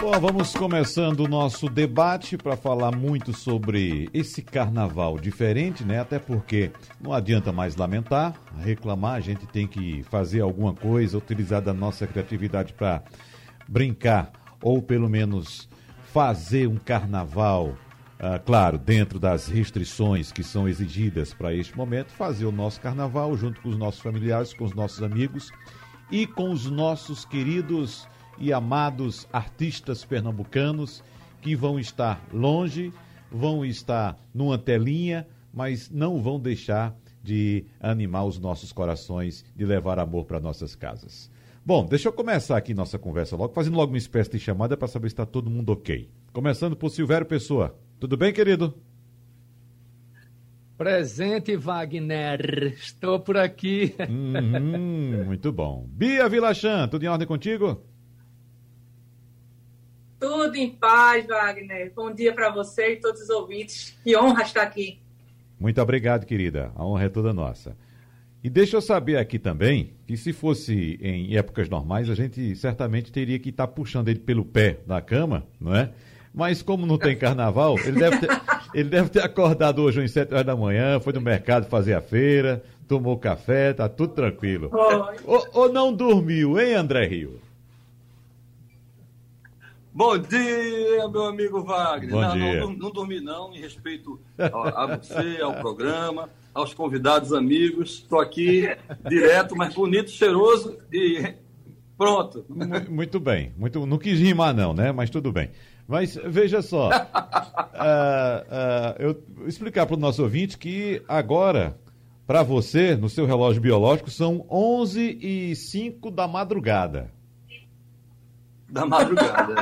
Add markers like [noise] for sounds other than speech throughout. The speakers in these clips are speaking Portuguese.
Bom, vamos começando o nosso debate para falar muito sobre esse carnaval diferente, né? Até porque não adianta mais lamentar, reclamar, a gente tem que fazer alguma coisa, utilizar da nossa criatividade para brincar ou pelo menos fazer um carnaval, uh, claro, dentro das restrições que são exigidas para este momento, fazer o nosso carnaval junto com os nossos familiares, com os nossos amigos e com os nossos queridos e amados artistas pernambucanos que vão estar longe, vão estar numa telinha, mas não vão deixar de animar os nossos corações, de levar amor para nossas casas. Bom, deixa eu começar aqui nossa conversa logo, fazendo logo uma espécie de chamada para saber se está todo mundo ok. Começando por Silvério Pessoa. Tudo bem, querido? Presente, Wagner. Estou por aqui. Uhum, muito bom. Bia Vilachan, tudo em ordem contigo? Tudo em paz, Wagner. Bom dia para você e todos os ouvintes. Que honra estar aqui. Muito obrigado, querida. A honra é toda nossa. E deixa eu saber aqui também que se fosse em épocas normais, a gente certamente teria que estar tá puxando ele pelo pé da cama, não é? Mas como não tem carnaval, ele deve ter, [laughs] ele deve ter acordado hoje às 7 horas da manhã, foi no mercado fazer a feira, tomou café, tá tudo tranquilo. Ou, ou não dormiu, hein, André Rio? Bom dia, meu amigo Wagner. Bom não, dia. Não, não, dormi não, em respeito [laughs] a, a você, ao programa, aos convidados amigos. Estou aqui direto, mas bonito, cheiroso e pronto. Muito bem. Muito, não quis rimar não, né? Mas tudo bem. Mas veja só, uh, [laughs] uh, eu vou explicar para o nosso ouvinte que agora, para você, no seu relógio biológico, são 11 e 5 da madrugada da madrugada.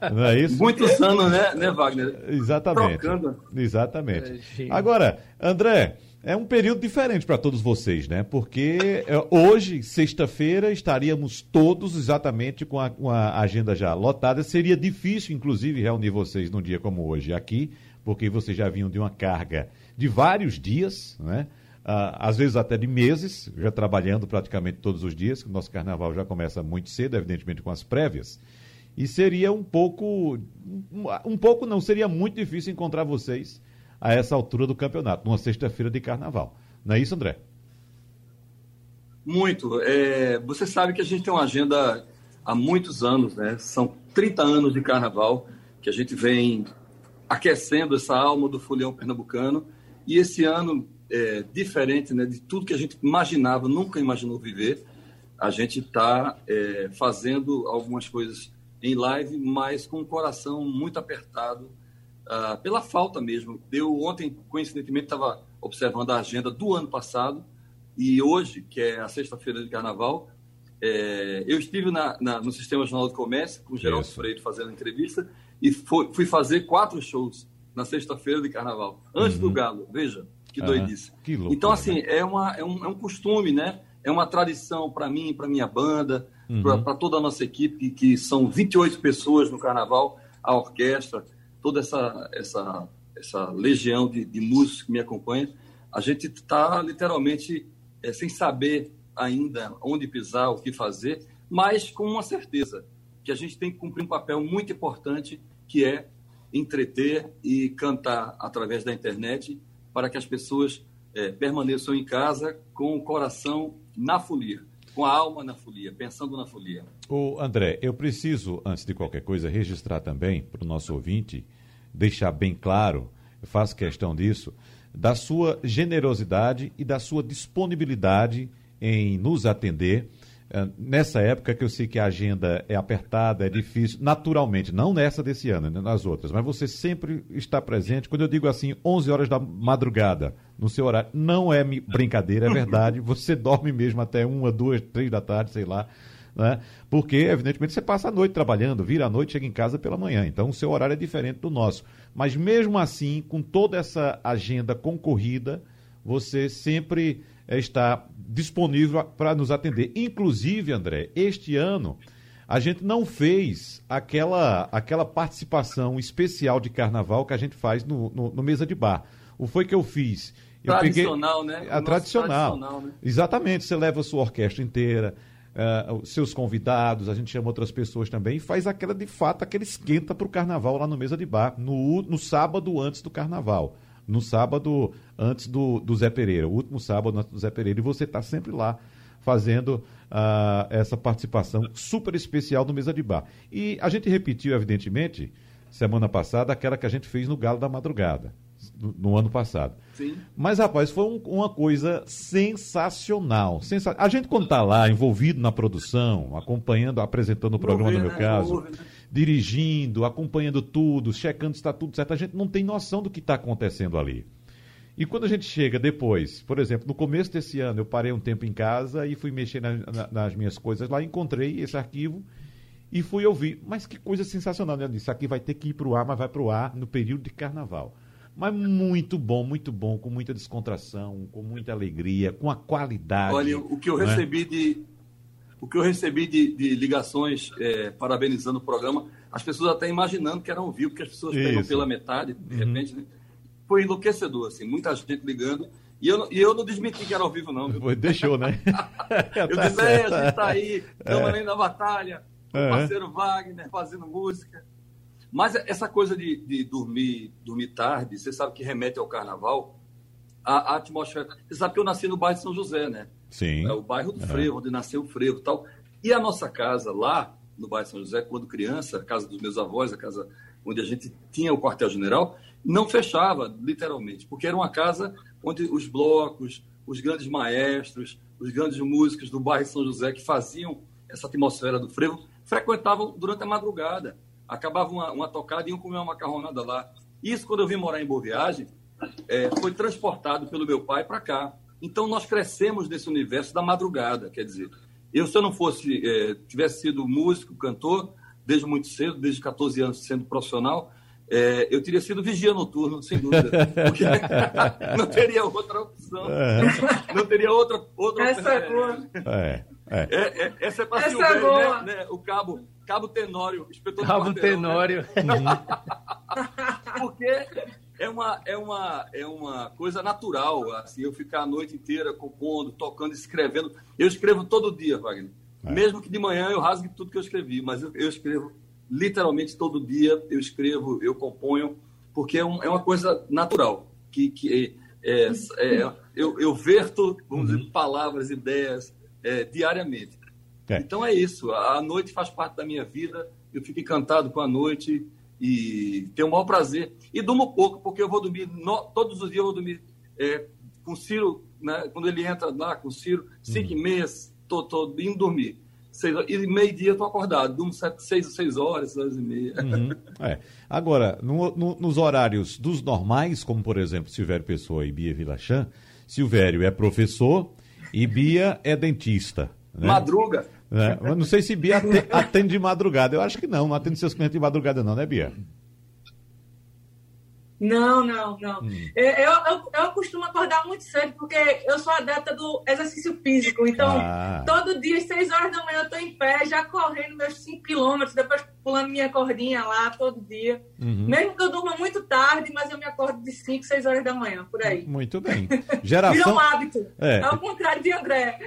É. Não é isso? Muitos anos, né, né Wagner? Exatamente. Trocando. Exatamente. É, Agora, André, é um período diferente para todos vocês, né? Porque é, hoje, sexta-feira, estaríamos todos exatamente com a, com a agenda já lotada. Seria difícil, inclusive, reunir vocês num dia como hoje aqui, porque vocês já vinham de uma carga de vários dias, né? Ah, às vezes até de meses, já trabalhando praticamente todos os dias, que o nosso carnaval já começa muito cedo, evidentemente com as prévias. E seria um pouco, um pouco não, seria muito difícil encontrar vocês a essa altura do campeonato, numa sexta-feira de carnaval. Não é isso, André? Muito. É, você sabe que a gente tem uma agenda há muitos anos, né? São 30 anos de carnaval que a gente vem aquecendo essa alma do folião pernambucano. E esse ano, é, diferente né, de tudo que a gente imaginava, nunca imaginou viver. A gente está é, fazendo algumas coisas em live, mas com o coração muito apertado uh, pela falta mesmo. Eu ontem, coincidentemente, estava observando a agenda do ano passado e hoje, que é a sexta-feira de carnaval, é, eu estive na, na, no Sistema Jornal do Comércio com o Geraldo Isso. Freire fazendo entrevista e foi, fui fazer quatro shows na sexta-feira de carnaval, antes uhum. do Galo. Veja, que doidice. Que loucura, então, assim, né? é, uma, é, um, é um costume, né? É uma tradição para mim, para minha banda, uhum. para toda a nossa equipe, que são 28 pessoas no carnaval, a orquestra, toda essa, essa, essa legião de, de músicos que me acompanha. A gente está literalmente é, sem saber ainda onde pisar, o que fazer, mas com uma certeza que a gente tem que cumprir um papel muito importante, que é entreter e cantar através da internet para que as pessoas é, permaneçam em casa com o coração na folia, com a alma na folia, pensando na folia. O André, eu preciso, antes de qualquer coisa, registrar também para o nosso ouvinte, deixar bem claro, faço questão disso, da sua generosidade e da sua disponibilidade em nos atender nessa época que eu sei que a agenda é apertada, é difícil, naturalmente, não nessa desse ano, né, nas outras, mas você sempre está presente. Quando eu digo assim, 11 horas da madrugada, no seu horário, não é brincadeira, é verdade. [laughs] Você dorme mesmo até uma, duas, três da tarde, sei lá. Né? Porque, evidentemente, você passa a noite trabalhando, vira a noite, chega em casa pela manhã. Então, o seu horário é diferente do nosso. Mas, mesmo assim, com toda essa agenda concorrida, você sempre está disponível para nos atender. Inclusive, André, este ano a gente não fez aquela, aquela participação especial de carnaval que a gente faz no, no, no mesa de bar. O foi que eu fiz? Eu tradicional, peguei, né? A tradicional. tradicional né? Exatamente, você leva a sua orquestra inteira, uh, seus convidados, a gente chama outras pessoas também, e faz aquela, de fato, aquele esquenta para o carnaval lá no mesa de bar, no, no sábado antes do carnaval. No sábado antes do, do Zé Pereira, o último sábado antes do Zé Pereira, e você está sempre lá fazendo uh, essa participação super especial no Mesa de Bar. E a gente repetiu, evidentemente, semana passada, aquela que a gente fez no Galo da Madrugada, no, no ano passado. Sim. Mas, rapaz, foi um, uma coisa sensacional. Sensa... A gente, quando está lá, envolvido na produção, acompanhando, apresentando o programa, no meu né? caso, né? Dirigindo, acompanhando tudo, checando se está tudo certo, a gente não tem noção do que está acontecendo ali. E quando a gente chega depois, por exemplo, no começo desse ano, eu parei um tempo em casa e fui mexer na, na, nas minhas coisas lá, encontrei esse arquivo e fui ouvir. Mas que coisa sensacional, né? Isso aqui vai ter que ir para o ar, mas vai para o ar no período de carnaval. Mas muito bom, muito bom, com muita descontração, com muita alegria, com a qualidade. Olha, o que eu né? recebi de. O que eu recebi de, de ligações é, parabenizando o programa, as pessoas até imaginando que era ao vivo, porque as pessoas Isso. pegam pela metade, de uhum. repente, né? foi enlouquecedor, assim, muita gente ligando. E eu, e eu não desmenti que era ao vivo, não. Viu? Deixou, né? [laughs] [laughs] eu tá disse, é, a gente tá aí, estamos é. além da batalha, o é. parceiro Wagner fazendo música. Mas essa coisa de, de, dormir, dormir tarde, você sabe que remete ao carnaval, a, a, atmosfera. Você sabe que eu nasci no bairro de São José, né? Sim. É o bairro do. Frevo, onde nasceu o Frevo e tal. E a nossa casa lá, no bairro São José, quando criança, a casa dos meus avós, a casa onde a gente tinha o quartel-general, não fechava, literalmente, porque era uma casa onde os blocos, os grandes maestros, os grandes músicos do bairro São José que faziam essa atmosfera do frevo frequentavam durante a madrugada. Acabava uma, uma tocada e iam comer uma macarronada lá. Isso, quando eu vim morar em Boa Viagem, é, foi transportado pelo meu pai para cá. Então, nós crescemos nesse universo da madrugada. Quer dizer, eu, se eu não fosse, é, tivesse sido músico, cantor, desde muito cedo, desde 14 anos sendo profissional, é, eu teria sido vigia noturno, sem dúvida. [laughs] Porque [laughs] não teria outra opção. É. Não teria outra, outra Essa é boa. É, é. é, é essa é para Essa é boa. Né, né, O cabo, cabo Tenório, inspetor Cabo Tenório. Né? [laughs] Porque é uma, é, uma, é uma coisa natural, assim, eu ficar a noite inteira compondo, tocando, escrevendo. Eu escrevo todo dia, Wagner. É. Mesmo que de manhã eu rasgue tudo que eu escrevi, mas eu, eu escrevo literalmente todo dia, eu escrevo, eu componho, porque é, um, é uma coisa natural, que, que é, é, é eu, eu verto, vamos uhum. dizer, palavras, ideias é, diariamente. É. Então é isso, a noite faz parte da minha vida, eu fico encantado com a noite e tenho o maior prazer. E durmo pouco, porque eu vou dormir, no, todos os dias eu vou dormir é, com o Ciro, né, quando ele entra lá com o Ciro, 5 uhum. e meia, tô, tô indo dormir. Seis, e meio-dia estou acordado, durmo sete, seis, seis horas, seis e meia. Uhum, [laughs] é. Agora, no, no, nos horários dos normais, como por exemplo Silvério Pessoa e Bia Vilachan, Silvério é professor e Bia é dentista. Né? Madruga. Né? não sei se Bia atende de madrugada. Eu acho que não, não atende seus clientes de madrugada, não, né, Bia? Não, não, não. Hum. Eu, eu, eu, costumo acordar muito cedo, porque eu sou adepta do exercício físico. Então, ah. todo dia, às 6 horas da manhã, eu estou em pé, já correndo meus 5 quilômetros, depois pulando minha cordinha lá todo dia. Uhum. Mesmo que eu durma muito tarde, mas eu me acordo de 5, 6 horas da manhã, por aí. Muito bem. Geração... Virou um hábito. É. Ao contrário de André.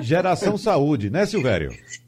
Geração Saúde, né, Silvério? [laughs]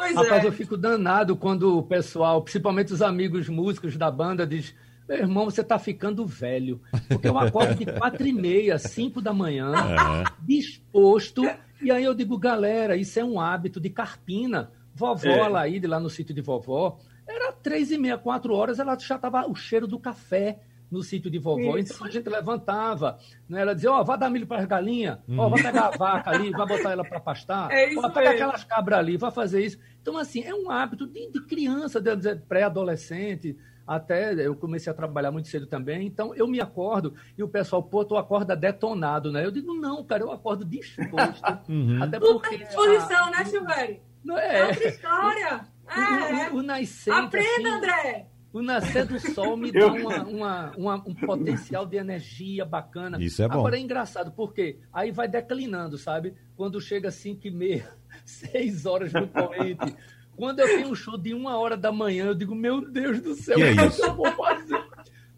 Pois Rapaz, é. eu fico danado quando o pessoal, principalmente os amigos músicos da banda, diz: meu irmão, você tá ficando velho. Porque eu acordo de quatro e meia, cinco da manhã, é. disposto. E aí eu digo, galera, isso é um hábito de carpina. Vovó, é. Laíde, lá no sítio de vovó, era três e meia, quatro horas, ela já tava o cheiro do café no sítio de vovó. Isso. Então a gente levantava, né? ela dizia, ó, oh, vai dar milho para as galinhas, ó, oh, vai pegar a vaca ali, vai botar ela para pastar, é isso ó, pega aquelas cabras ali, vai fazer isso. Então, assim, é um hábito de, de criança, de, pré-adolescente, até eu comecei a trabalhar muito cedo também, então eu me acordo e o pessoal, pô, tu acorda detonado, né? Eu digo, não, cara, eu acordo disposto. [laughs] uhum. Até porque. disposição, a... né, Silvério? Não é. é outra história. [laughs] É. O, o, o nascente, Aprenda, assim, André! O nascer do sol me dá uma, uma, uma, um potencial de energia bacana. Isso é bom. Agora é engraçado, porque aí vai declinando, sabe? Quando chega 5 e meia, [laughs] seis horas no corrente. Quando eu tenho um show de uma hora da manhã, eu digo, meu Deus do céu, que é isso? eu vou fazer?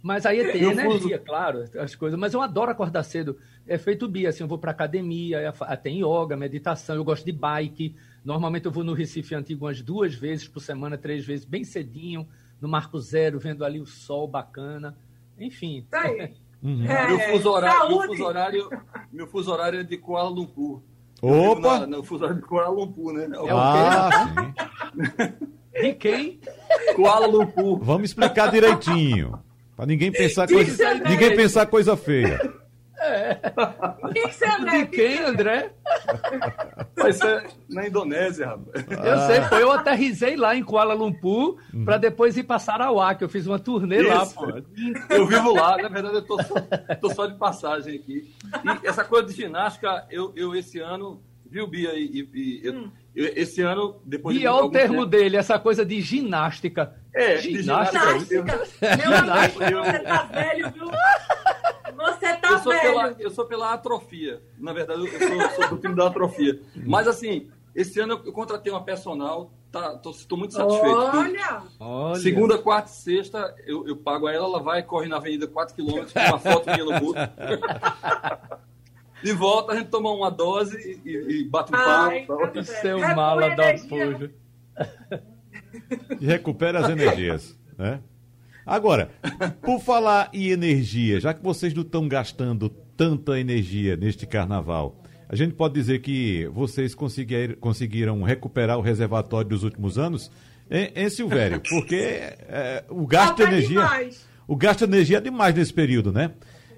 Mas aí tem energia, claro, as coisas. Mas eu adoro acordar cedo. É feito Bia, assim, eu vou para academia, tem yoga, meditação, eu gosto de bike. Normalmente eu vou no Recife Antigo umas duas vezes por semana, três vezes, bem cedinho, no Marco Zero, vendo ali o sol bacana. Enfim. Tá aí. [laughs] Uhum. É, meu, fuso horário, meu, fuso horário, meu fuso horário é de Kuala Lumpur. Opa! Na, no fuso horário de Kuala Lumpur, né? É ah, sim. De quem? Kuala Lumpur. Vamos explicar direitinho. Para ninguém pensar coisa, ninguém pensar coisa feia. É. Quem que você é André? De quem, André? Vai ser na Indonésia, rapaz. Eu sei, foi. Eu aterrisei lá em Kuala Lumpur uhum. para depois ir para Sarawak. Eu fiz uma turnê Isso. lá, pô. Eu vivo lá, na verdade, eu tô só, tô só de passagem aqui. E essa coisa de ginástica, eu, eu esse ano, viu, Bia? E, e hum. eu, esse ano, depois Bia, de. é o termo tempo... dele, essa coisa de ginástica. É, ginástica. [laughs] ginástica. Meu amigo, você tá velho, viu? Você tá eu sou velho. Pela, eu sou pela atrofia. Na verdade, eu sou, sou do time da atrofia. Mas assim, esse ano eu contratei uma personal, tá, tô, tô muito satisfeito. Olha! Olha. Segunda, quarta e sexta, eu, eu pago a ela, ela vai, corre na avenida 4 km, com uma foto minha no busto. De [laughs] volta, a gente toma uma dose e, e bate um papo. Seu mala da fuja. E recupera as energias, né? Agora, por falar em energia, já que vocês não estão gastando tanta energia neste carnaval, a gente pode dizer que vocês conseguir, conseguiram recuperar o reservatório dos últimos anos em, em Silvério, porque é, o gasto de energia. Demais. O gasto de energia é demais nesse período, né?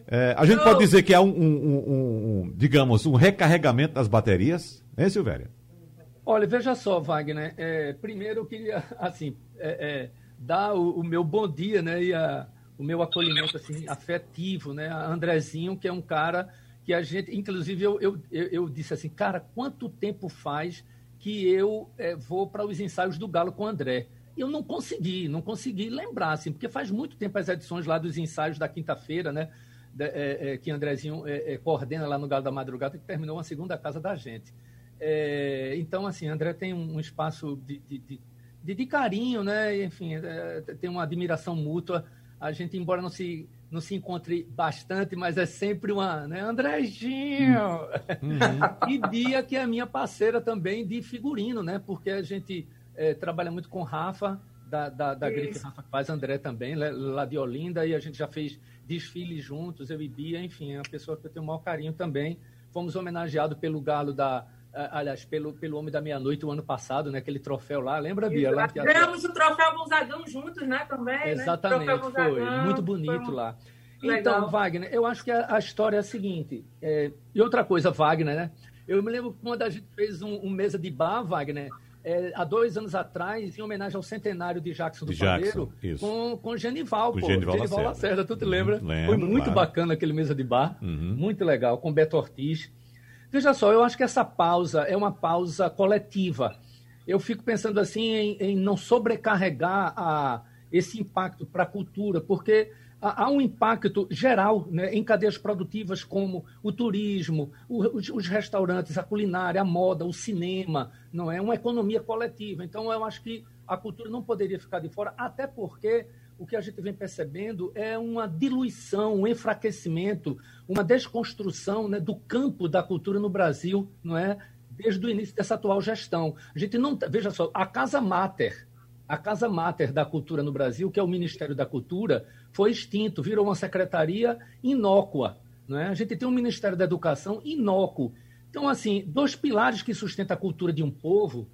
É, a gente pode dizer que há um, um, um, um, digamos, um recarregamento das baterias, hein, Silvério? Olha, veja só, Wagner. É, primeiro eu queria, [laughs] assim, é, é dar o, o, meu bom dia, né? E a, o meu acolhimento assim, afetivo, né? A Andrezinho, que é um cara que a gente, inclusive, eu, eu, eu disse assim, cara, quanto tempo faz que eu é, vou para os ensaios do Galo com o André? Eu não consegui, não consegui lembrar, assim, porque faz muito tempo as edições lá dos ensaios da quinta-feira, né? De, é, é, que Andrezinho é, é, coordena lá no Galo da Madrugada, que terminou uma segunda casa da gente. É, então, assim, André tem um, espaço de, de, de de, de carinho, né? Enfim, é, tem uma admiração mútua. A gente, embora não se, não se encontre bastante, mas é sempre uma, né? Andrezinho! Uhum. [laughs] e Bia, que é a minha parceira também de figurino, né? Porque a gente é, trabalha muito com Rafa, da, da, da Grife Rafa Paz, André também, lá de Olinda, e a gente já fez desfile juntos, eu e Bia, enfim, é uma pessoa que eu tenho o maior carinho também. Fomos homenageados pelo galo da, aliás, pelo, pelo Homem da Meia-Noite o ano passado, né? Aquele troféu lá, lembra, Bia? Lá, Ganhamos o troféu Gonzagão juntos, né? Também, né? Exatamente, né? foi. Muito bonito foi lá. Legal. Então, Wagner, eu acho que a, a história é a seguinte. É, e outra coisa, Wagner, né? Eu me lembro quando a gente fez um, um mesa de bar, Wagner, é, há dois anos atrás, em homenagem ao centenário de Jackson do Jackson, com, com Genival, pô. Genival, Genival Lacerda. Lacerda, tu te lembra? Lembro, Foi muito claro. bacana aquele mesa de bar, uhum. muito legal, com Beto Ortiz. Veja só, eu acho que essa pausa é uma pausa coletiva. Eu fico pensando assim em, em não sobrecarregar a, esse impacto para a cultura, porque há um impacto geral né, em cadeias produtivas como o turismo, os, os, restaurantes, a culinária, a moda, o cinema, não é uma economia coletiva. Então eu acho que a cultura não poderia ficar de fora, até porque o que a gente vem percebendo é uma diluição, um enfraquecimento, uma desconstrução né, do campo da cultura no Brasil, não é? Desde o início dessa atual gestão. A gente não. Veja só, a Casa Mater, a Casa Mater da Cultura no Brasil, que é o Ministério da Cultura, foi extinto, virou uma secretaria inócua. É? A gente tem um Ministério da Educação inócuo. Então, assim, dois pilares que sustentam a cultura de um povo,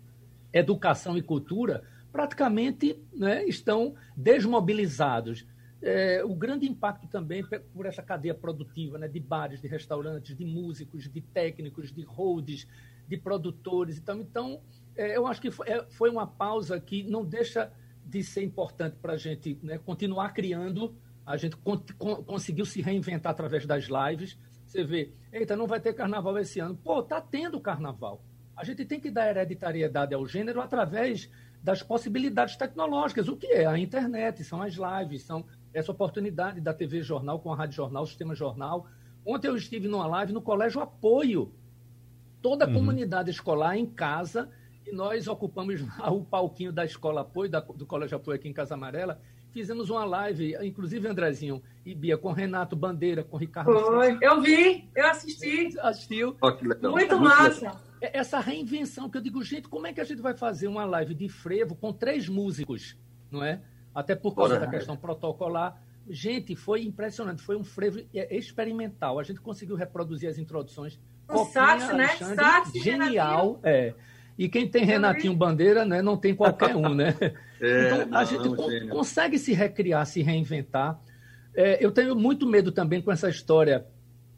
educação e cultura, praticamente né, estão desmobilizados. É, o grande impacto também por essa cadeia produtiva né, de bares, de restaurantes, de músicos, de técnicos, de holds, de produtores. Então, então é, eu acho que foi, é, foi, uma pausa que não deixa de ser importante para a gente né, continuar criando. A gente con con conseguiu se reinventar através das lives. Você vê, eita, não vai ter carnaval esse ano. Pô, tá tendo carnaval. A gente tem que dar hereditariedade ao gênero através das possibilidades tecnológicas. O que é? A internet, são as lives, são essa oportunidade da TV Jornal com a Rádio Jornal, o Sistema Jornal. Ontem eu estive numa live no Colégio Apoio. toda a uhum. comunidade escolar em casa, e nós ocupamos o palquinho da Escola Apoio, da, do Colégio Apoio aqui em Casa Amarela, fizemos uma live, inclusive Andrezinho e Bia, com Renato Bandeira, com Ricardo. Foi, eu vi, eu assisti. Assistiu. Oh, Muito massa. É, essa reinvenção que eu digo, gente, como é que a gente vai fazer uma live de frevo com três músicos, não é? Até por causa Ora, da questão protocolar. Gente, foi impressionante, foi um frevo experimental. A gente conseguiu reproduzir as introduções. O sax, né? Sax, genial, é. E quem tem Renatinho Bandeira, né, não tem qualquer um, né? [laughs] É, então, a gente con consegue se recriar, se reinventar. É, eu tenho muito medo também com essa história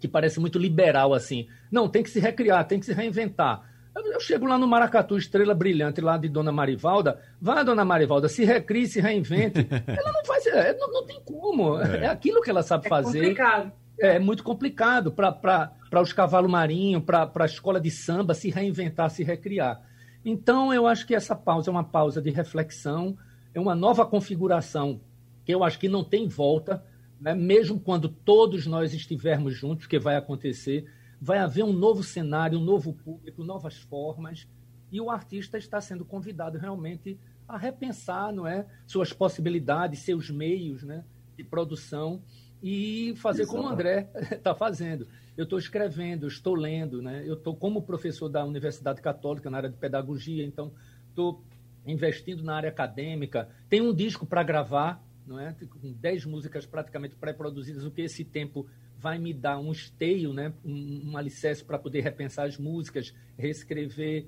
que parece muito liberal, assim. Não, tem que se recriar, tem que se reinventar. Eu, chego lá no Maracatu, Estrela Brilhante, lá de Dona Marivalda. Vai, Dona Marivalda, se recrie, se reinvente. [laughs] ela não faz, é, não, não, tem como. É. é. aquilo que ela sabe é fazer. Complicado. É, é muito complicado para os cavalos marinhos, para a escola de samba se reinventar, se recriar. Então, eu acho que essa pausa é uma pausa de reflexão, é uma nova configuração que eu acho que não tem volta, né? mesmo quando todos nós estivermos juntos, que vai acontecer, vai haver um novo cenário, um novo público, novas formas, e o artista está sendo convidado realmente a repensar não é, suas possibilidades, seus meios né, de produção e fazer Exato. como o André está [laughs] fazendo. Eu estou escrevendo, estou lendo, né? eu estou como professor da Universidade Católica na área de pedagogia, então estou investindo na área acadêmica. Tem um disco para gravar, não é? com 10 músicas praticamente pré-produzidas, o que esse tempo vai me dar um esteio, né? um, um alicerce para poder repensar as músicas, reescrever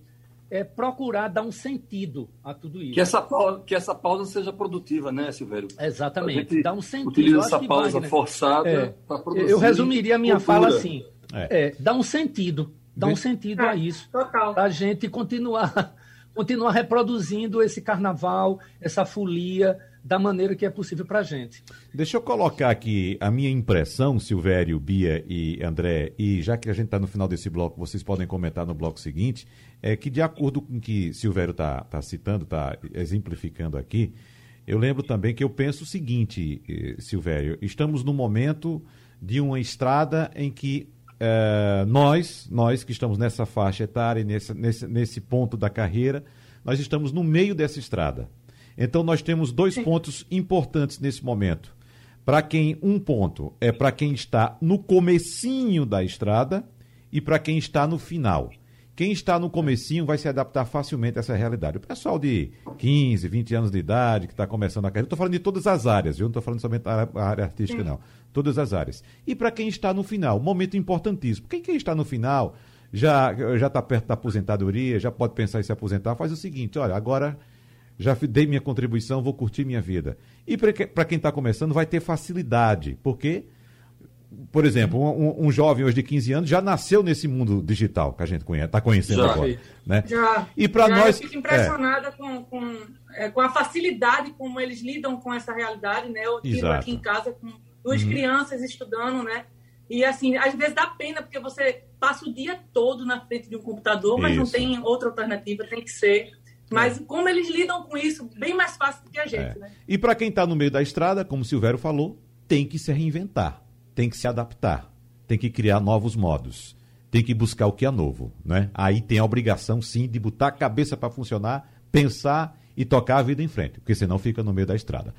é procurar dar um sentido a tudo isso. Que essa pausa, que essa pausa seja produtiva, né, Silvério? Exatamente, dar um sentido. Utiliza essa pausa forçada é, para produzir. Eu resumiria a minha cultura. fala assim: é. é, dar um sentido, dar um sentido a isso. Total. Para a gente continuar, [laughs] continuar reproduzindo esse carnaval, essa folia da maneira que é possível para a gente. Deixa eu colocar aqui a minha impressão, Silvério, Bia e André, e já que a gente está no final desse bloco, vocês podem comentar no bloco seguinte, é que de acordo com o que Silvério está tá citando, está exemplificando aqui, eu lembro também que eu penso o seguinte, eh, Silvério, estamos no momento de uma estrada em que é, nós, nós que estamos nessa faixa etária, nesse, nesse, nesse ponto da carreira, nós estamos no meio dessa estrada. Então nós temos dois pontos importantes nesse momento. Para quem um ponto é para quem está no comecinho da estrada e para quem está no final. Quem está no comecinho vai se adaptar facilmente a essa realidade. O pessoal de 15, 20 anos de idade, que está começando a carreira, estou falando de todas as áreas, viu? Não estou falando somente da área artística, não. Todas as áreas. E para quem está no final, momento importantíssimo. Quem, quem está no final já já está perto da aposentadoria, já pode pensar em se aposentar, faz o seguinte, olha, agora já dei minha contribuição, vou curtir minha vida. E para quem está começando, vai ter facilidade, porque, por exemplo, um, um, jovem hoje de 15 anos já nasceu nesse mundo digital que a gente está conhecendo já. agora. Né? Já. E para nós. Eu fico impressionada é. com, com, é, com a facilidade como eles lidam com essa realidade. Né? Eu estive aqui em casa com duas uhum. crianças estudando, né? E assim, às vezes dá pena, porque você passa o dia todo na frente de um computador, mas Isso. não tem outra alternativa, tem que ser mas é. como eles lidam com isso, bem mais fácil do que a gente, é. né? E para quem está no meio da estrada, como o Silvério falou, tem que se reinventar, tem que se adaptar, tem que criar novos modos, tem que buscar o que é novo, né? Aí tem a obrigação, sim, de botar a cabeça para funcionar, pensar e tocar a vida em frente, porque senão fica no meio da estrada.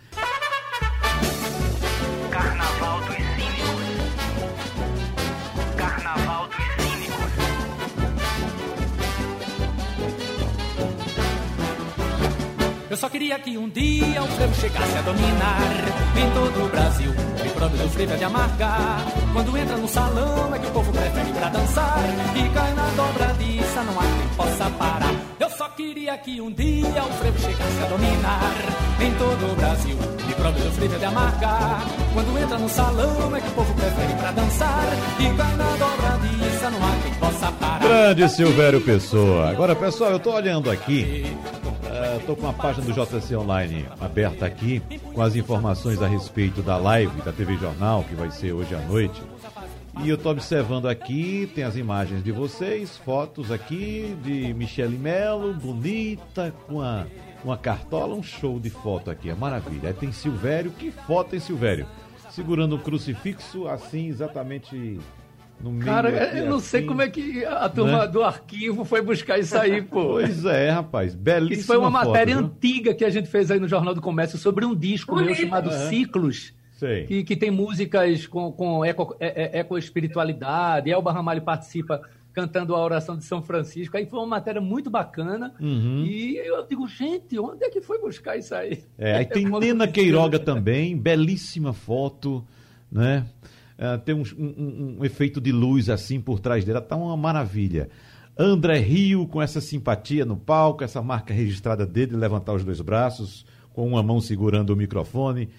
Eu só queria que um dia o frevo chegasse a dominar em todo o Brasil. O próprio do frevo é de amargar. Quando entra no salão é que o povo prefere pra dançar. E cai na dobradiça, não há quem possa parar. Eu só queria que um dia o frevo chegasse a dominar em todo o Brasil. E próprio do frevo é de amargar. Quando entra no salão é que o povo prefere pra dançar. E cai na dobradiça, não há quem possa parar. Grande Silvério Pessoa. Agora, pessoal, eu tô olhando aqui Estou com a página do JC Online aberta aqui, com as informações a respeito da live da TV Jornal, que vai ser hoje à noite. E eu estou observando aqui, tem as imagens de vocês, fotos aqui de Michele Melo, bonita, com a, uma cartola, um show de foto aqui, é maravilha. Aí tem Silvério, que foto tem Silvério? Segurando um crucifixo, assim, exatamente Cara, eu não assim, sei como é que a turma né? do arquivo foi buscar isso aí, pô. Pois é, rapaz, belíssimo. Isso foi uma foto, matéria viu? antiga que a gente fez aí no Jornal do Comércio sobre um disco meu chamado é. Ciclos. Que, que tem músicas com, com eco, é, é, eco-espiritualidade. Elba Ramalho participa cantando a oração de São Francisco. Aí foi uma matéria muito bacana. Uhum. E eu digo, gente, onde é que foi buscar isso aí? É, aí [laughs] tem Nena Queiroga também, belíssima foto, né? Uh, tem um, um, um, efeito de luz assim por trás dela, tá uma maravilha. André Rio com essa simpatia no palco, essa marca registrada dele, levantar os dois braços, com uma mão segurando o microfone,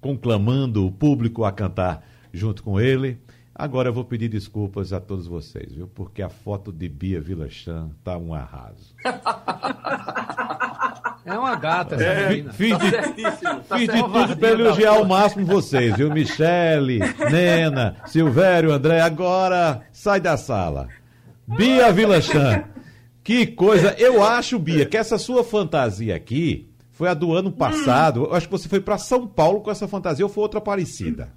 conclamando o público a cantar junto com ele. Agora eu vou pedir desculpas a todos vocês, viu? Porque a foto de Bia Vilachan tá um arraso. [laughs] É uma gata essa é, menina. Fiz de, tá fiz de tudo para elogiar ao máximo vocês, viu? Michele, Nena, Silvério, André. Agora sai da sala. Bia Vilachan. Que coisa. Eu acho, Bia, que essa sua fantasia aqui foi a do ano passado. Eu acho que você foi para São Paulo com essa fantasia ou foi outra parecida?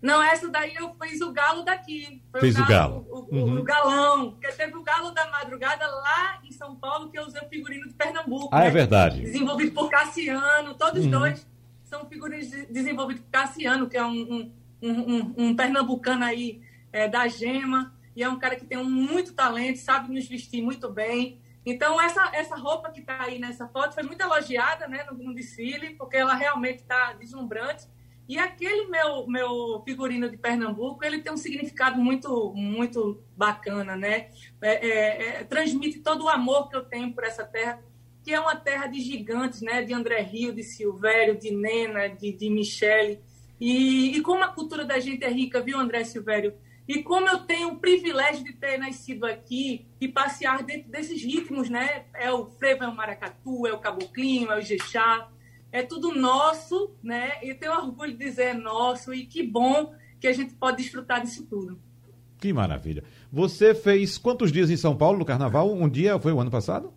Não, essa daí eu fiz o galo daqui. Foi Fez o galo. O, galo. O, uhum. o, galão. Porque teve o galo da madrugada lá em São Paulo, que eu usei o figurino de Pernambuco. Ah, é né? é verdade. Desenvolvido por Cassiano. Todos uhum. dois são figurinos desenvolvidos por Cassiano, que é um, um, um, um pernambucano aí é, da Gema. E é um cara que tem muito talento, sabe nos vestir muito bem. Então, essa, essa roupa que está aí nessa foto foi muito elogiada né, no, no desfile, porque ela realmente está deslumbrante. E aquele meu, meu figurino de Pernambuco, ele tem um significado muito, muito bacana, né? É, é, é, transmite todo o amor que eu tenho por essa terra, que é uma terra de gigantes, né? De André Rio, de Silvério, de Nena, de, de Michele. E, e como a cultura da gente é rica, viu, André Silvério? E como eu tenho o privilégio de ter nascido aqui e passear dentro desses ritmos, né? É o frevo, é o maracatu, é o caboclinho, é o jexá é tudo nosso, né? E tenho orgulho de dizer é nosso e que bom que a gente pode desfrutar disso tudo. Que maravilha. Você fez quantos dias em São Paulo no Carnaval? Um dia foi o ano passado?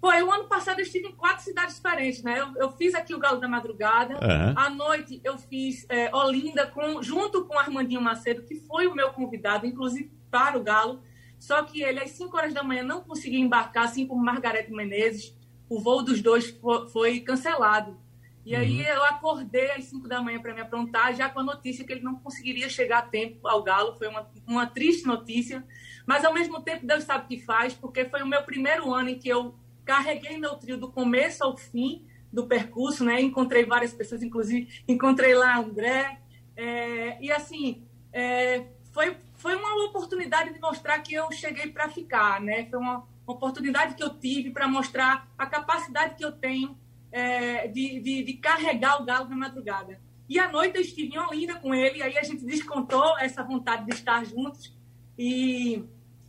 Foi, o ano passado eu estive em quatro cidades diferentes, né? Eu, eu fiz aqui o Galo da Madrugada. Uhum. À noite eu fiz é, Olinda com, junto com Armandinho Macedo, que foi o meu convidado, inclusive para o Galo. Só que ele, às 5 horas da manhã, não conseguia embarcar, assim como Margarete Menezes o voo dos dois foi cancelado. E aí uhum. eu acordei às 5 da manhã para me aprontar, já com a notícia que ele não conseguiria chegar a tempo ao Galo. Foi uma, uma triste notícia, mas ao mesmo tempo Deus sabe o que faz, porque foi o meu primeiro ano em que eu carreguei meu trio do começo ao fim do percurso, né? Encontrei várias pessoas, inclusive encontrei lá André. É, e assim, é, foi, foi uma oportunidade de mostrar que eu cheguei para ficar, né? Foi uma oportunidade que eu tive para mostrar a capacidade que eu tenho é, de, de, de, carregar o galo na madrugada. E à noite eu estive em Olinda com ele, aí a gente descontou essa vontade de estar juntos e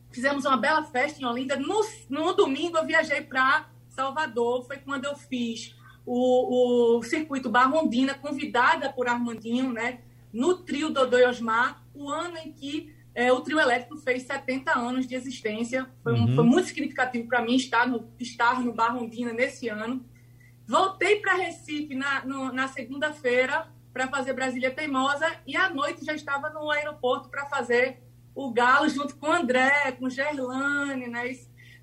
fizemos uma bela festa em Olinda. No, no domingo eu viajei para Salvador, foi quando eu fiz o, o circuito Barrondina, convidada por Armandinho, né, no trio Dodô e Osmar, o ano em que é, o trio elétrico fez 70 anos de existência. Foi, um, uhum. foi muito significativo para mim estar no, estar no Barrondina nesse ano. Voltei para Recife na, na segunda-feira para fazer Brasília Teimosa e à noite já estava no aeroporto para fazer o Galo junto com o André, com Gerlane, né?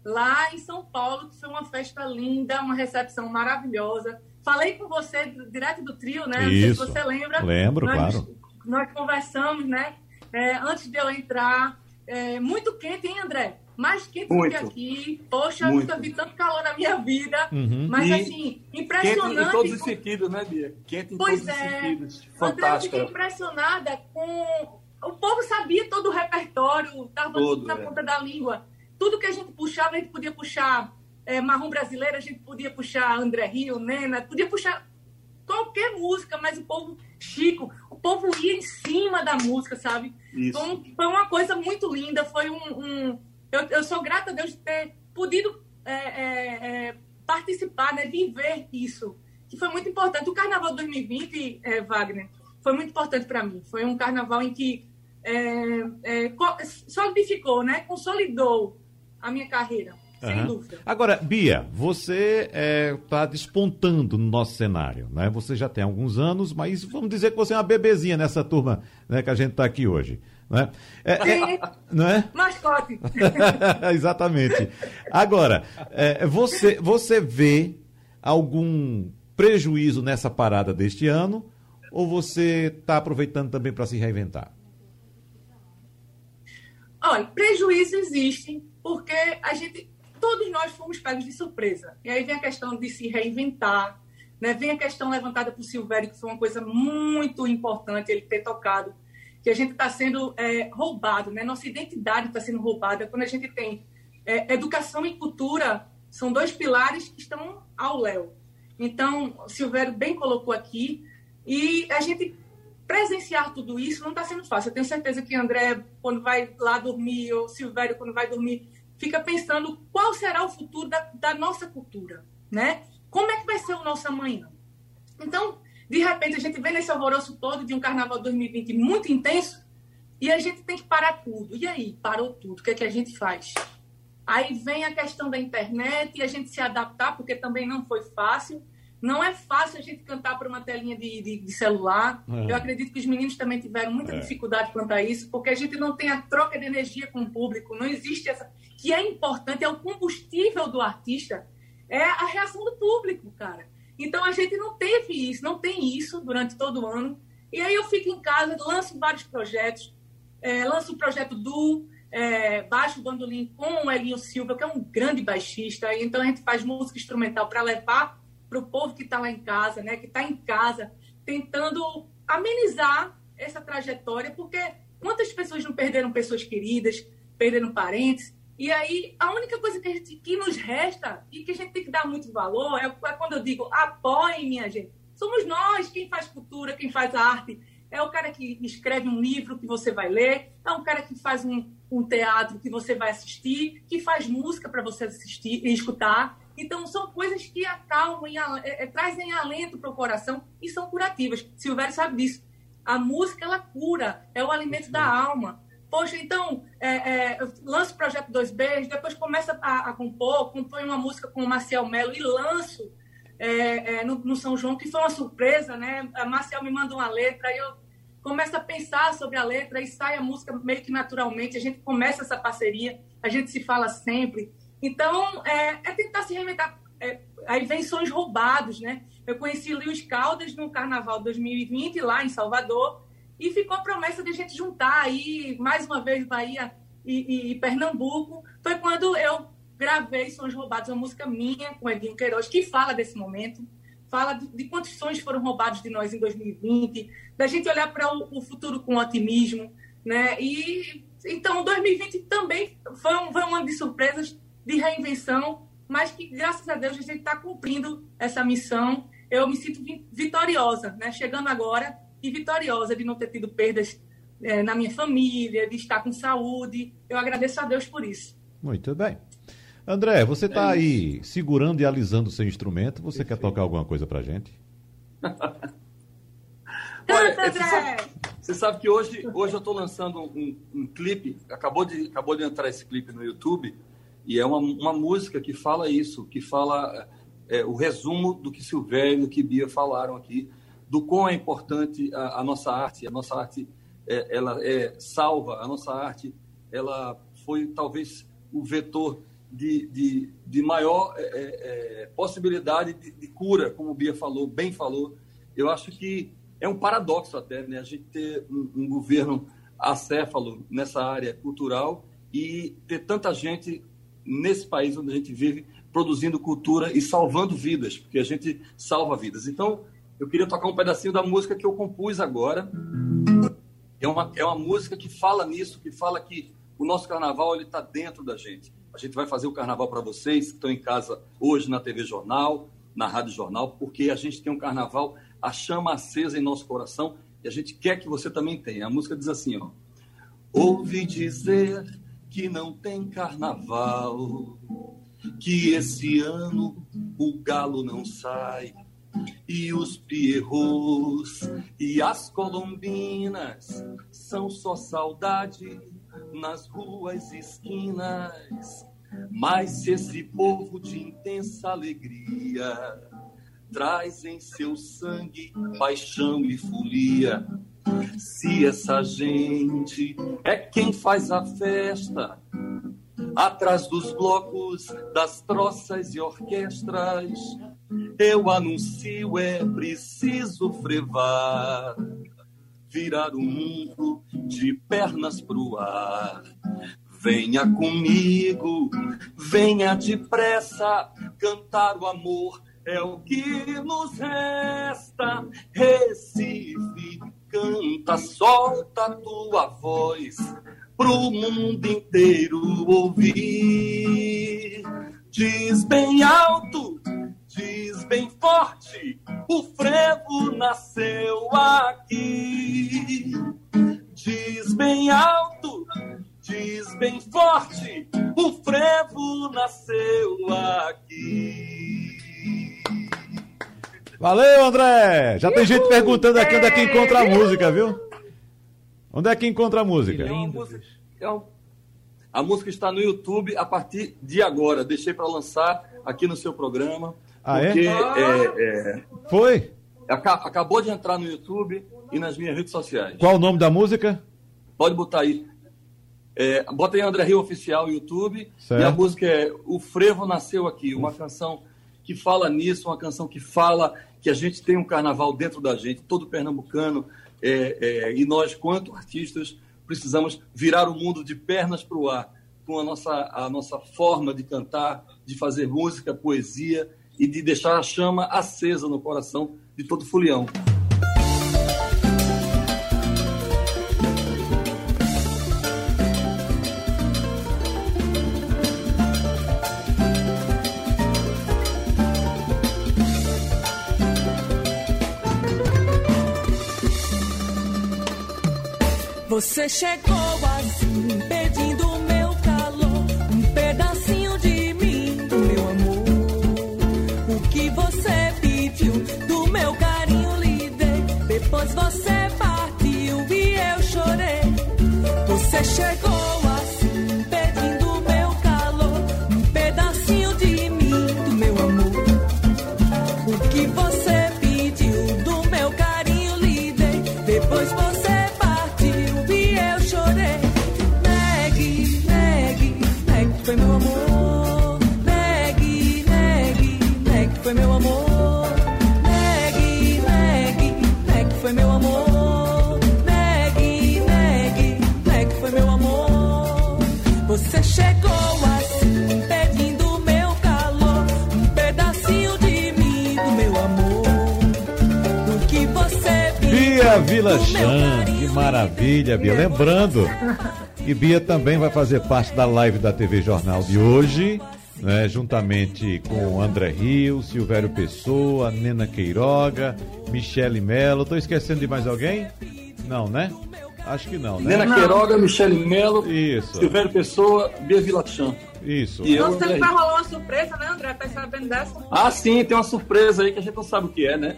lá em São Paulo, que foi uma festa linda, uma recepção maravilhosa. Falei com você direto do trio, né? Isso. Não sei se você lembra. Lembro, nós, claro. Nós conversamos, né? É, antes de eu entrar. É, muito quente, hein, André? Mais quente muito. do que aqui. Poxa, muito. nunca vi tanto calor na minha vida. Uhum. Mas, e assim, impressionante. Quente em todos os sentidos, né, Bia? Quente em pois todos é. os sentidos. Fantástico. André, eu fiquei impressionada com... O povo sabia todo o repertório, estava na é. ponta da língua. Tudo que a gente puxava, a gente podia puxar é, Marrom Brasileiro, a gente podia puxar André Rio, Nena, podia puxar qualquer música, mas o povo Chico, o povo ia em cima da música, sabe? Então, foi uma coisa muito linda, foi um... um... Eu, eu, sou grata a Deus de ter podido é, é, é, participar, né, viver isso, que foi muito importante. O Carnaval 2020, é, Wagner, foi muito importante para mim. Foi um carnaval em que é, é, solidificou, né, consolidou a minha carreira. Sem uhum. dúvida. Agora, Bia, você está é, tá despontando no nosso cenário, né? Você já tem alguns anos, mas vamos dizer que você é uma bebezinha nessa turma né, que a gente está aqui hoje. Né? É, é, não é? Mascote. [laughs] Exatamente. Agora, é, você, você vê algum prejuízo nessa parada deste ano ou você está aproveitando também para se reinventar? Olha, prejuízo existe porque a gente, todos nós fomos pegos de surpresa. E aí vem a questão de se reinventar, né? vem a questão levantada por Silvério, que foi uma coisa muito importante ele ter tocado, que a gente está sendo é, roubado, né? nossa identidade está sendo roubada quando a gente tem é, educação e cultura, são dois pilares que estão ao léu. Então, Silvério bem colocou aqui, e a gente presenciar tudo isso não está sendo fácil. Eu tenho certeza que André, quando vai lá dormir, ou Silvério, quando vai dormir, fica pensando qual será o futuro da, da nossa cultura, né? Como é que vai ser o nosso amanhã? Então, de repente, a gente vê nesse alvoroço todo de um Carnaval 2020 muito intenso e a gente tem que parar tudo. E aí, parou tudo, o que é que a gente faz? Aí vem a questão da internet e a gente se adaptar, porque também não foi fácil. Não é fácil a gente cantar para uma telinha de, de, de celular. É. Eu acredito que os meninos também tiveram muita é. dificuldade quanto a isso, porque a gente não tem a troca de energia com o público, não existe essa. Que é importante, é o combustível do artista, é a reação do público, cara. Então a gente não teve isso, não tem isso durante todo o ano. E aí eu fico em casa, lanço vários projetos, é, lanço o projeto do é, Baixo Bandolim com o Elinho Silva, que é um grande baixista. Então a gente faz música instrumental para levar para o povo que está lá em casa, né, que está em casa, tentando amenizar essa trajetória, porque quantas pessoas não perderam pessoas queridas, perderam parentes, e aí a única coisa que, gente, que nos resta e que a gente tem que dar muito valor é, é quando eu digo apoiem, minha gente. Somos nós quem faz cultura, quem faz arte. É o cara que escreve um livro que você vai ler, é um cara que faz um, um teatro que você vai assistir, que faz música para você assistir e escutar. Então, são coisas que acalmam e é, é, trazem alento para o coração e são curativas. Silvério sabe disso. A música, ela cura, é o alimento da alma. Poxa, então, é, é, lanço o projeto Dois Beijos, depois começa a, a compor, compõe uma música com o Marcel Melo e lanço é, é, no, no, São João, que foi uma surpresa, né? A Marcel me manda uma letra, aí eu começo a pensar sobre a letra e sai a música meio que naturalmente, a gente começa essa parceria, a gente se fala sempre. Então, é, é tentar se reinventar. É, aí vem sons roubados, né? Eu conheci Luiz Caldas no Carnaval 2020, lá em Salvador, e ficou a promessa de a gente juntar aí, mais uma vez, Bahia e, e, Pernambuco. Foi quando eu gravei Sons Roubados, uma música minha com Edinho Queiroz, que fala desse momento, fala de, de quantos sonhos foram roubados de nós em 2020, da gente olhar para o, o futuro com otimismo, né? E então 2020 também foi um, foi um ano de surpresas de reinvenção, mas que, graças a Deus, a gente está cumprindo essa missão. Eu me sinto vitoriosa, né? chegando agora e vitoriosa de não ter tido perdas é, na minha família, de estar com saúde. Eu agradeço a Deus por isso. Muito bem. André, você está é aí segurando e alisando o seu instrumento. Você Perfeito. quer tocar alguma coisa para gente? Olha, é, você, sabe, você sabe que hoje, hoje eu estou lançando um, um, clipe, acabou de, acabou de entrar esse clipe no YouTube, e é uma, uma música que fala isso, que fala é, o resumo do que Silvério e do que Bia falaram aqui, do quão é importante a, a nossa arte. A nossa arte, é, ela é salva, a nossa arte, ela foi talvez o vetor de, de, de maior é, é, é possibilidade de, de, cura, como Bia falou, bem falou. Eu acho que é um paradoxo até, né? A gente ter um, um governo acéfalo nessa área cultural e ter tanta gente nesse país onde a gente vive, produzindo cultura e salvando vidas, porque a gente salva vidas. Então, eu queria tocar um pedacinho da música que eu compus agora. É uma, é uma música que fala nisso, que fala que o nosso carnaval ele está dentro da gente. A gente vai fazer o carnaval para vocês que estão em casa hoje na TV Jornal, na Rádio Jornal, porque a gente tem um carnaval, a chama acesa em nosso coração e a gente quer que você também tenha. A música diz assim, ó. Ouvi dizer que não tem carnaval, que esse ano o galo não sai, e os pierrots e as colombinas são só saudade nas ruas esquinas. Mas se esse povo de intensa alegria traz em seu sangue paixão e folia, se essa gente é quem faz a festa, atrás dos blocos, das troças e orquestras, eu anuncio é preciso frevar, virar o mundo de pernas pro ar. Venha comigo, venha depressa, cantar o amor é o que nos resta. Recife, canta, solta tua voz pro mundo inteiro ouvir. Diz bem alto, diz bem forte, o frevo nasceu aqui. Diz bem alto, diz bem forte, o frevo nasceu aqui. Valeu, André! Já tem gente perguntando aqui onde é que encontra a música, viu? Onde é que encontra a música? É uma música é a música está no YouTube a partir de agora. Deixei para lançar aqui no seu programa. Ah, porque é? é, é Foi? acabou de entrar no YouTube e nas minhas redes sociais. Qual o nome da música? Pode botar aí. É, bota aí André Rio Oficial YouTube. Certo. E a música é O Frevo Nasceu Aqui. Uma canção que fala nisso, uma canção que fala que a gente tem um carnaval dentro da gente, todo pernambucano, é, é, e nós, quanto artistas, precisamos virar o mundo de pernas para o ar, com a nossa, a nossa forma de cantar, de fazer música, poesia e de deixar a chama acesa no coração de todo fulião. Você chegou Meu Chan, que maravilha, Bia. Lembrando que Bia também vai fazer parte da live da TV Jornal de hoje, né, juntamente com André Rio, Silvério Pessoa, Nena Queiroga, Michele Melo. Tô esquecendo de mais alguém? Não, né? Acho que não, né? Nena Queiroga, Michele Melo, Isso, Silvério Pessoa, Bia Vilachan. Isso. E eu, Você André que vai rolar uma surpresa, né, André? Tá sabendo dessa? Ah, sim, tem uma surpresa aí que a gente não sabe o que é, né?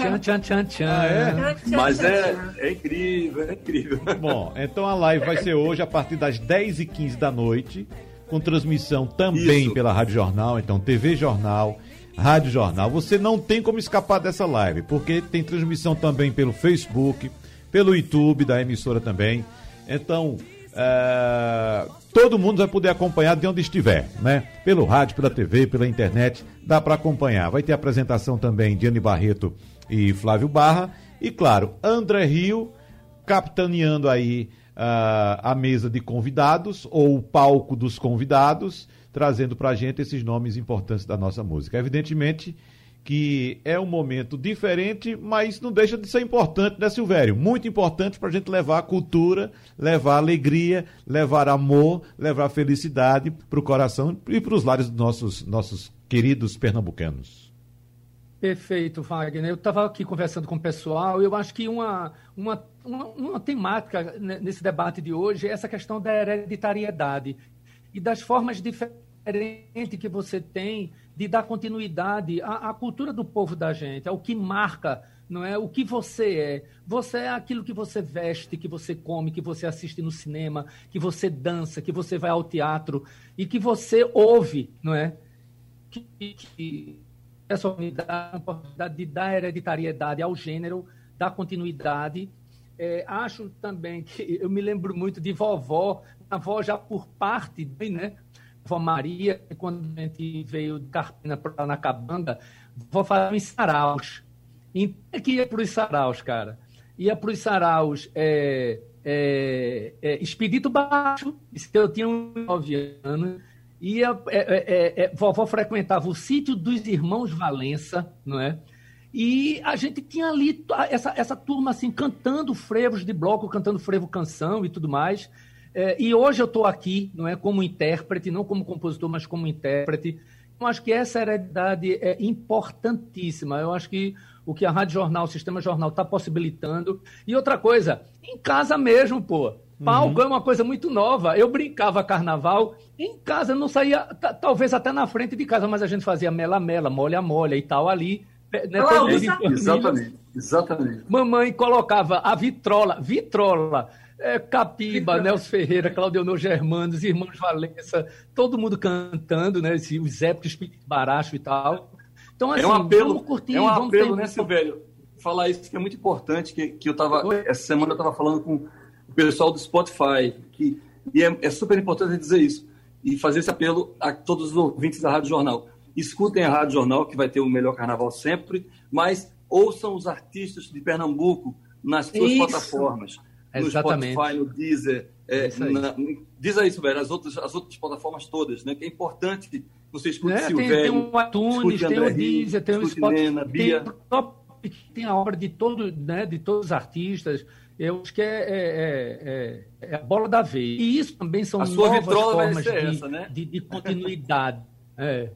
Tchan, tchan, tchan, tchan. Ah, é? Mas é, é incrível, é incrível. Bom, então a live vai ser hoje a partir das 10h15 da noite, com transmissão também Isso. pela Rádio Jornal, então TV Jornal, Rádio Jornal. Você não tem como escapar dessa live, porque tem transmissão também pelo Facebook, pelo YouTube da emissora também. Então, é, todo mundo vai poder acompanhar de onde estiver, né? Pelo rádio, pela TV, pela internet, dá para acompanhar. Vai ter apresentação também de Anne Barreto e Flávio Barra. E claro, André Rio capitaneando aí ah, a mesa de convidados ou o palco dos convidados, trazendo pra gente esses nomes importantes da nossa música. Evidentemente que é um momento diferente, mas não deixa de ser importante, né, Silvério? Muito importante para a gente levar a cultura, levar alegria, levar amor, levar felicidade para o coração e para os lares dos nossos, nossos queridos pernambucanos. Perfeito, Wagner. Eu estava aqui conversando com o pessoal e eu acho que uma, uma, uma, uma temática ne- nesse debate de hoje é essa questão da hereditariedade e das formas diferentes que você tem de dar continuidade à, à cultura do povo da gente, ao que marca não é? O que você é. Você é aquilo que você veste, que você come, que você assiste no cinema, que você dança, que você vai ao teatro e que você ouve, não é? Que, que essa oportunidade de dar hereditariedade ao gênero, dar continuidade. É, acho também que eu me lembro muito de vovó, avó já por parte, né? Maria, quando a gente veio de Carpina para na Cabanga, vou fazer uns saraus. Então, é que ia para os saraus, cara? Ia para os saraus é, é, é, Expedito Baixo, eu tinha uns nove anos, ia, é, é, é, vovó frequentava o sítio dos irmãos Valença, não é? E a gente tinha ali essa, essa turma assim, cantando frevos de bloco, cantando frevo canção e tudo mais. É, e hoje eu estou aqui, não é como intérprete, não como compositor, mas como intérprete. Eu acho que essa heredidade é importantíssima. Eu acho que o que a Rádio Jornal, o Sistema Jornal está possibilitando. E outra coisa, em casa mesmo, pô. Palco uhum. é uma coisa muito nova. Eu brincava carnaval em casa, não saía, talvez até na frente de casa, mas a gente fazia mela-mela, molha-molha e tal ali. Né, exatamente, exatamente. Mamãe colocava a vitrola, vitrola é, Capiba, Nelson Ferreira, Claudionor Germano, os irmãos Valença, todo mundo cantando, né? Esse, os épicos Baracho e tal. Então, assim, é um assim, apelo, vamos curtir, é um vamos apelo, né, Silvério? Falar isso que é muito importante, que, que eu tava. Oi? Essa semana eu estava falando com o pessoal do Spotify, que, e é, é super importante dizer isso. E fazer esse apelo a todos os ouvintes da Rádio Jornal. Escutem a Rádio Jornal, que vai ter o melhor carnaval sempre, mas ouçam os artistas de Pernambuco nas suas isso. plataformas no Exatamente. Spotify, no Deezer. É, é na, diz aí, Silvério, as outras, as outras plataformas todas, né? Que é importante que você escute é, Silvério, tem, tem o iTunes, tem o Deezer, tem o Spotify, Nena. Tem, tem a obra de, todo, né, de todos os artistas. Eu acho que é, é, é, é, é a bola da vez. E isso também são a novas formas de, essa, né? de, de continuidade. [laughs] é.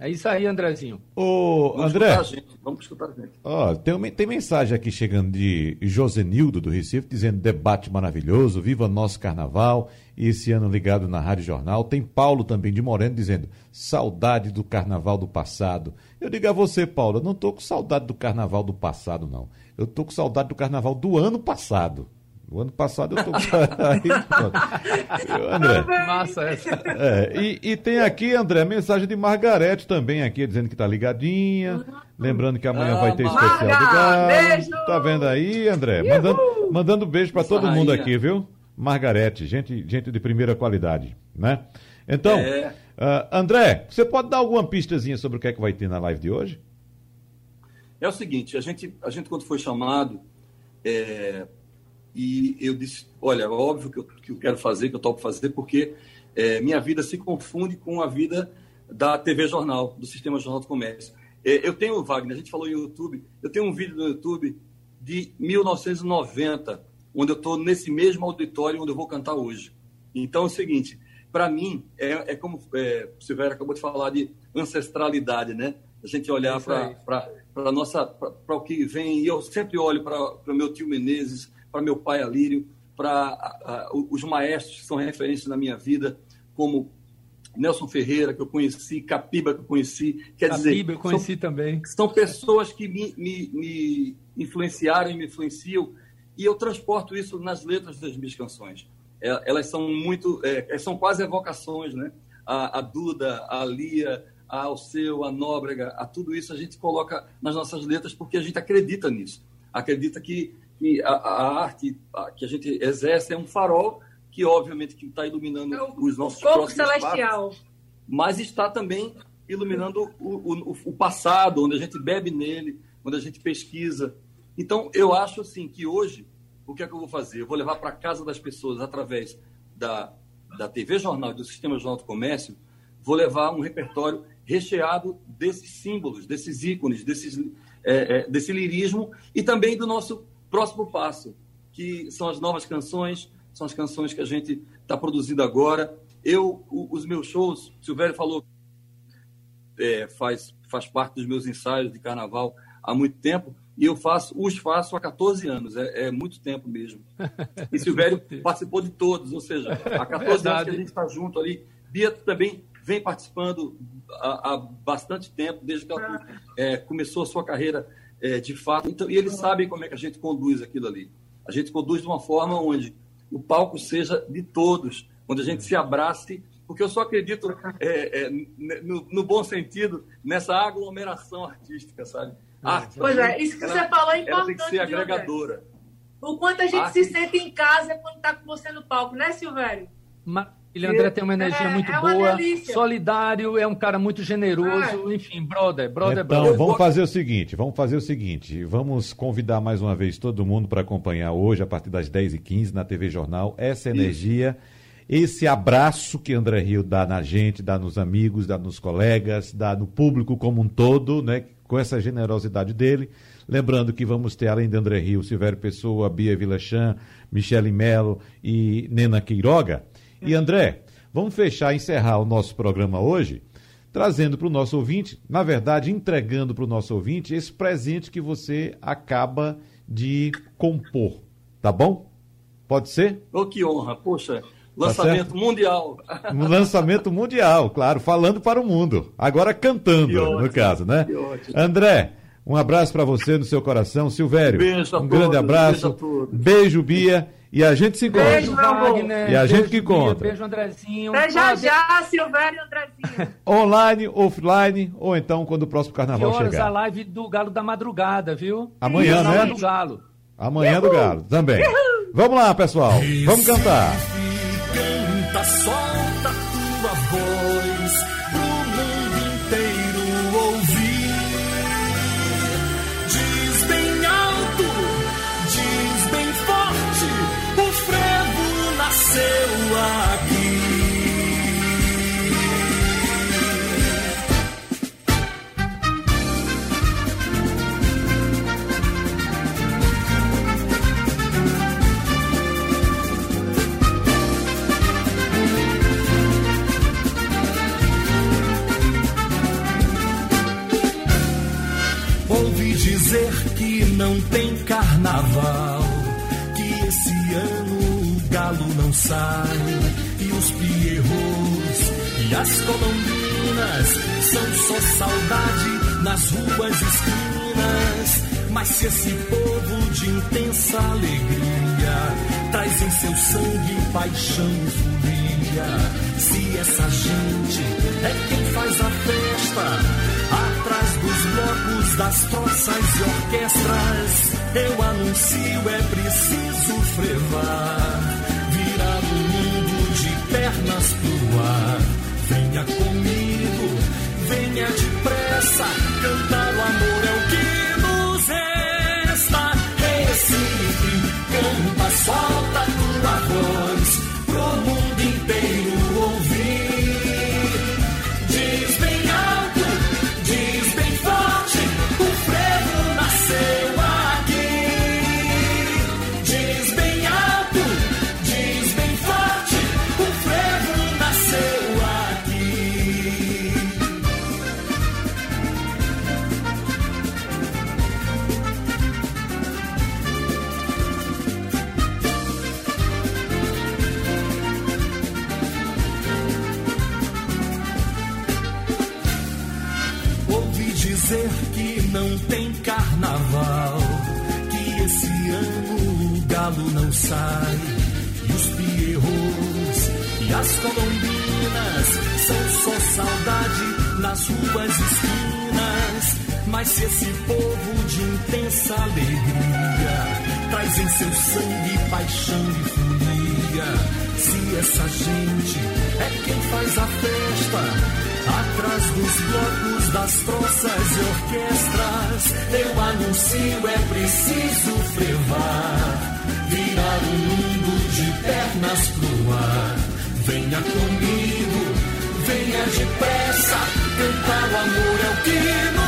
É isso aí, Andrezinho. Ô, Vamos André. Escutar a gente. Vamos escutar a gente. Ó, tem, tem mensagem aqui chegando de Josenildo do Recife, dizendo debate maravilhoso, viva nosso carnaval. E esse ano ligado na Rádio Jornal. Tem Paulo também de Moreno dizendo saudade do carnaval do passado. Eu digo a você, Paulo, eu não estou com saudade do carnaval do passado, não. Eu estou com saudade do carnaval do ano passado. O ano passado eu tô. [laughs] Aí, André. Massa essa. É, e, e, tem aqui, André, mensagem de Margarete também aqui, dizendo que tá ligadinha. Lembrando que amanhã ah, vai ter Marga, especial do Galo. Beijo. Tá vendo aí, André? Mandando, mandando beijo para todo mundo aqui, viu? Margarete, gente, gente de primeira qualidade, né? Então, é. uh, André, você pode dar alguma pistazinha sobre o que é que vai ter na live de hoje? É o seguinte, a gente, a gente quando foi chamado, é, e eu disse, olha, é óbvio que eu, que eu quero fazer, que eu topo fazer, porque é, minha vida se confunde com a vida da TV Jornal, do Sistema Jornal do Comércio. É, eu tenho, Wagner, a gente falou em YouTube, eu tenho um vídeo no YouTube de 1990, onde eu estou nesse mesmo auditório onde eu vou cantar hoje. Então é o seguinte, para mim, é, é como é, o Silvério acabou de falar de ancestralidade, né? A gente olhar para nossa para o que vem, e eu sempre olho para o meu tio Menezes, para meu pai Alírio, para os maestros que são referências na minha vida, como Nelson Ferreira, que eu conheci, Capiba, que eu conheci. Quer Capiba, dizer, eu conheci são, também. São pessoas que me, me, me, influenciaram e me influenciam, e eu transporto isso nas letras das minhas canções. É, elas são muito, é, são quase evocações, né? A, a Duda, a Lia, a Alceu, a Nóbrega, a tudo isso a gente coloca nas nossas letras porque a gente acredita nisso. Acredita que que a, a arte a, que a gente exerce é um farol que, obviamente, que está iluminando é o, os nossos corpo celestial. Passos, mas está também iluminando o, o, o, passado, onde a gente bebe nele, onde a gente pesquisa. Então, eu acho assim que hoje, o que é que eu vou fazer? Eu vou levar para casa das pessoas através da, da TV Jornal, do Sistema Jornal do Comércio, vou levar um repertório recheado desses símbolos, desses ícones, desses, é, é, desse lirismo e também do nosso Próximo passo, que são as novas canções, são as canções que a gente está produzindo agora. Eu, os meus shows, o Silvério falou, é, faz, faz parte dos meus ensaios de carnaval há muito tempo, e eu faço, os faço há 14 anos, é, é muito tempo mesmo. [laughs] E Silvério participou de todos, ou seja, há [laughs] 14 anos que a gente está junto ali. Bia também vem participando há, há, bastante tempo, desde que ela é, começou a sua carreira é, de fato. Então, e eles sabem como é que a gente conduz aquilo ali. A gente conduz de uma forma onde o palco seja de todos, onde a gente se abrace, porque eu só acredito, é, é, no, no, bom sentido, nessa aglomeração artística, sabe? A arte, pois é, isso que ela, você falou é importante. Ela tem que ser agregadora. O quanto a gente arte... se sente em casa quando está com você no palco, né, Silvério? Ele André tem uma energia é, muito é uma boa, delícia. solidário, é um cara muito generoso, enfim, brother, brother, então, brother. vamos fazer o seguinte, vamos fazer o seguinte, vamos convidar mais uma vez todo mundo para acompanhar hoje, a partir das 10h15, na TV Jornal, essa energia, Isso. esse abraço que André Rio dá na gente, dá nos amigos, dá nos colegas, dá no público como um todo, né, com essa generosidade dele. Lembrando que vamos ter, além de André Rio, Silvério Pessoa, Bia Vilachan, Michele Melo e Nena Queiroga, e André, vamos fechar, encerrar o nosso programa hoje, trazendo para o nosso ouvinte, na verdade, entregando para o nosso ouvinte esse presente que você acaba de compor. Tá bom? Pode ser? Oh, que honra, poxa. Tá lançamento tá mundial. Um lançamento mundial, claro, falando para o mundo. Agora cantando, ótimo, no caso, né? André, um abraço para você no seu coração. Silvério, beijo um todos, grande abraço. Beijo, beijo Bia. E a gente se encontra. Beijo, Wagner. E a gente que encontra. Beijo, Andrezinho. Até já, já, Silvério e Andrezinho. [laughs] Online, offline, ou então quando o próximo carnaval horas chegar. a live do Galo da Madrugada, viu? Amanhã, né? do Galo. Amanhã Uhul. do Galo, também. Uhul. Vamos lá, pessoal. Vamos cantar. Canta, solta e os pierrots e as colombinas são só saudade nas ruas esquinas. Mas se esse povo de intensa alegria traz em seu sangue paixão e folia, se essa gente é quem faz a festa atrás dos blocos das troças e orquestras, eu anuncio é preciso frevar, alegria traz em seu sangue paixão e folia, se essa gente é quem faz a festa atrás dos blocos das troças e orquestras, eu anuncio é preciso frevar, virar o mundo de pernas pro ar. Venha comigo, venha depressa, cantar o amor é o que nos